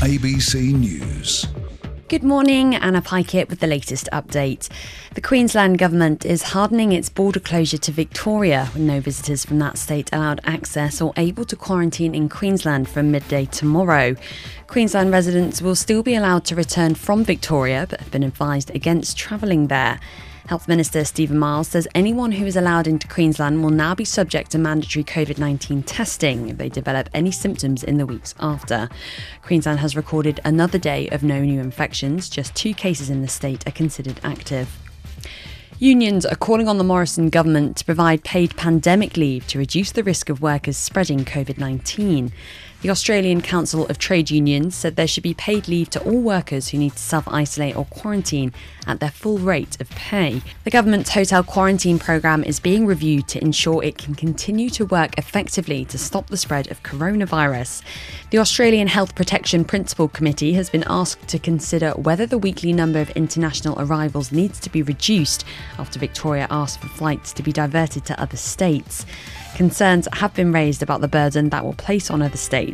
ABC News. Good morning, Anna Pikett with the latest update. The Queensland Government is hardening its border closure to Victoria with no visitors from that state allowed access or able to quarantine in Queensland from midday tomorrow. Queensland residents will still be allowed to return from Victoria but have been advised against travelling there. Health Minister Stephen Miles says anyone who is allowed into Queensland will now be subject to mandatory COVID 19 testing if they develop any symptoms in the weeks after. Queensland has recorded another day of no new infections, just two cases in the state are considered active. Unions are calling on the Morrison government to provide paid pandemic leave to reduce the risk of workers spreading COVID 19. The Australian Council of Trade Unions said there should be paid leave to all workers who need to self isolate or quarantine at their full rate of pay. The government's hotel quarantine programme is being reviewed to ensure it can continue to work effectively to stop the spread of coronavirus. The Australian Health Protection Principal Committee has been asked to consider whether the weekly number of international arrivals needs to be reduced after Victoria asked for flights to be diverted to other states. Concerns have been raised about the burden that will place on other states.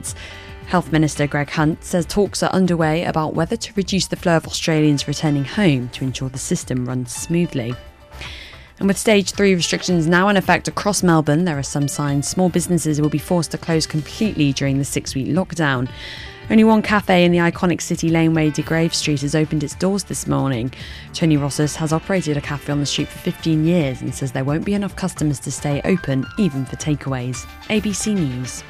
Health Minister Greg Hunt says talks are underway about whether to reduce the flow of Australians returning home to ensure the system runs smoothly. And with stage three restrictions now in effect across Melbourne, there are some signs small businesses will be forced to close completely during the six week lockdown. Only one cafe in the iconic city laneway Degraves Street has opened its doors this morning. Tony Rosses has operated a cafe on the street for 15 years and says there won't be enough customers to stay open, even for takeaways. ABC News.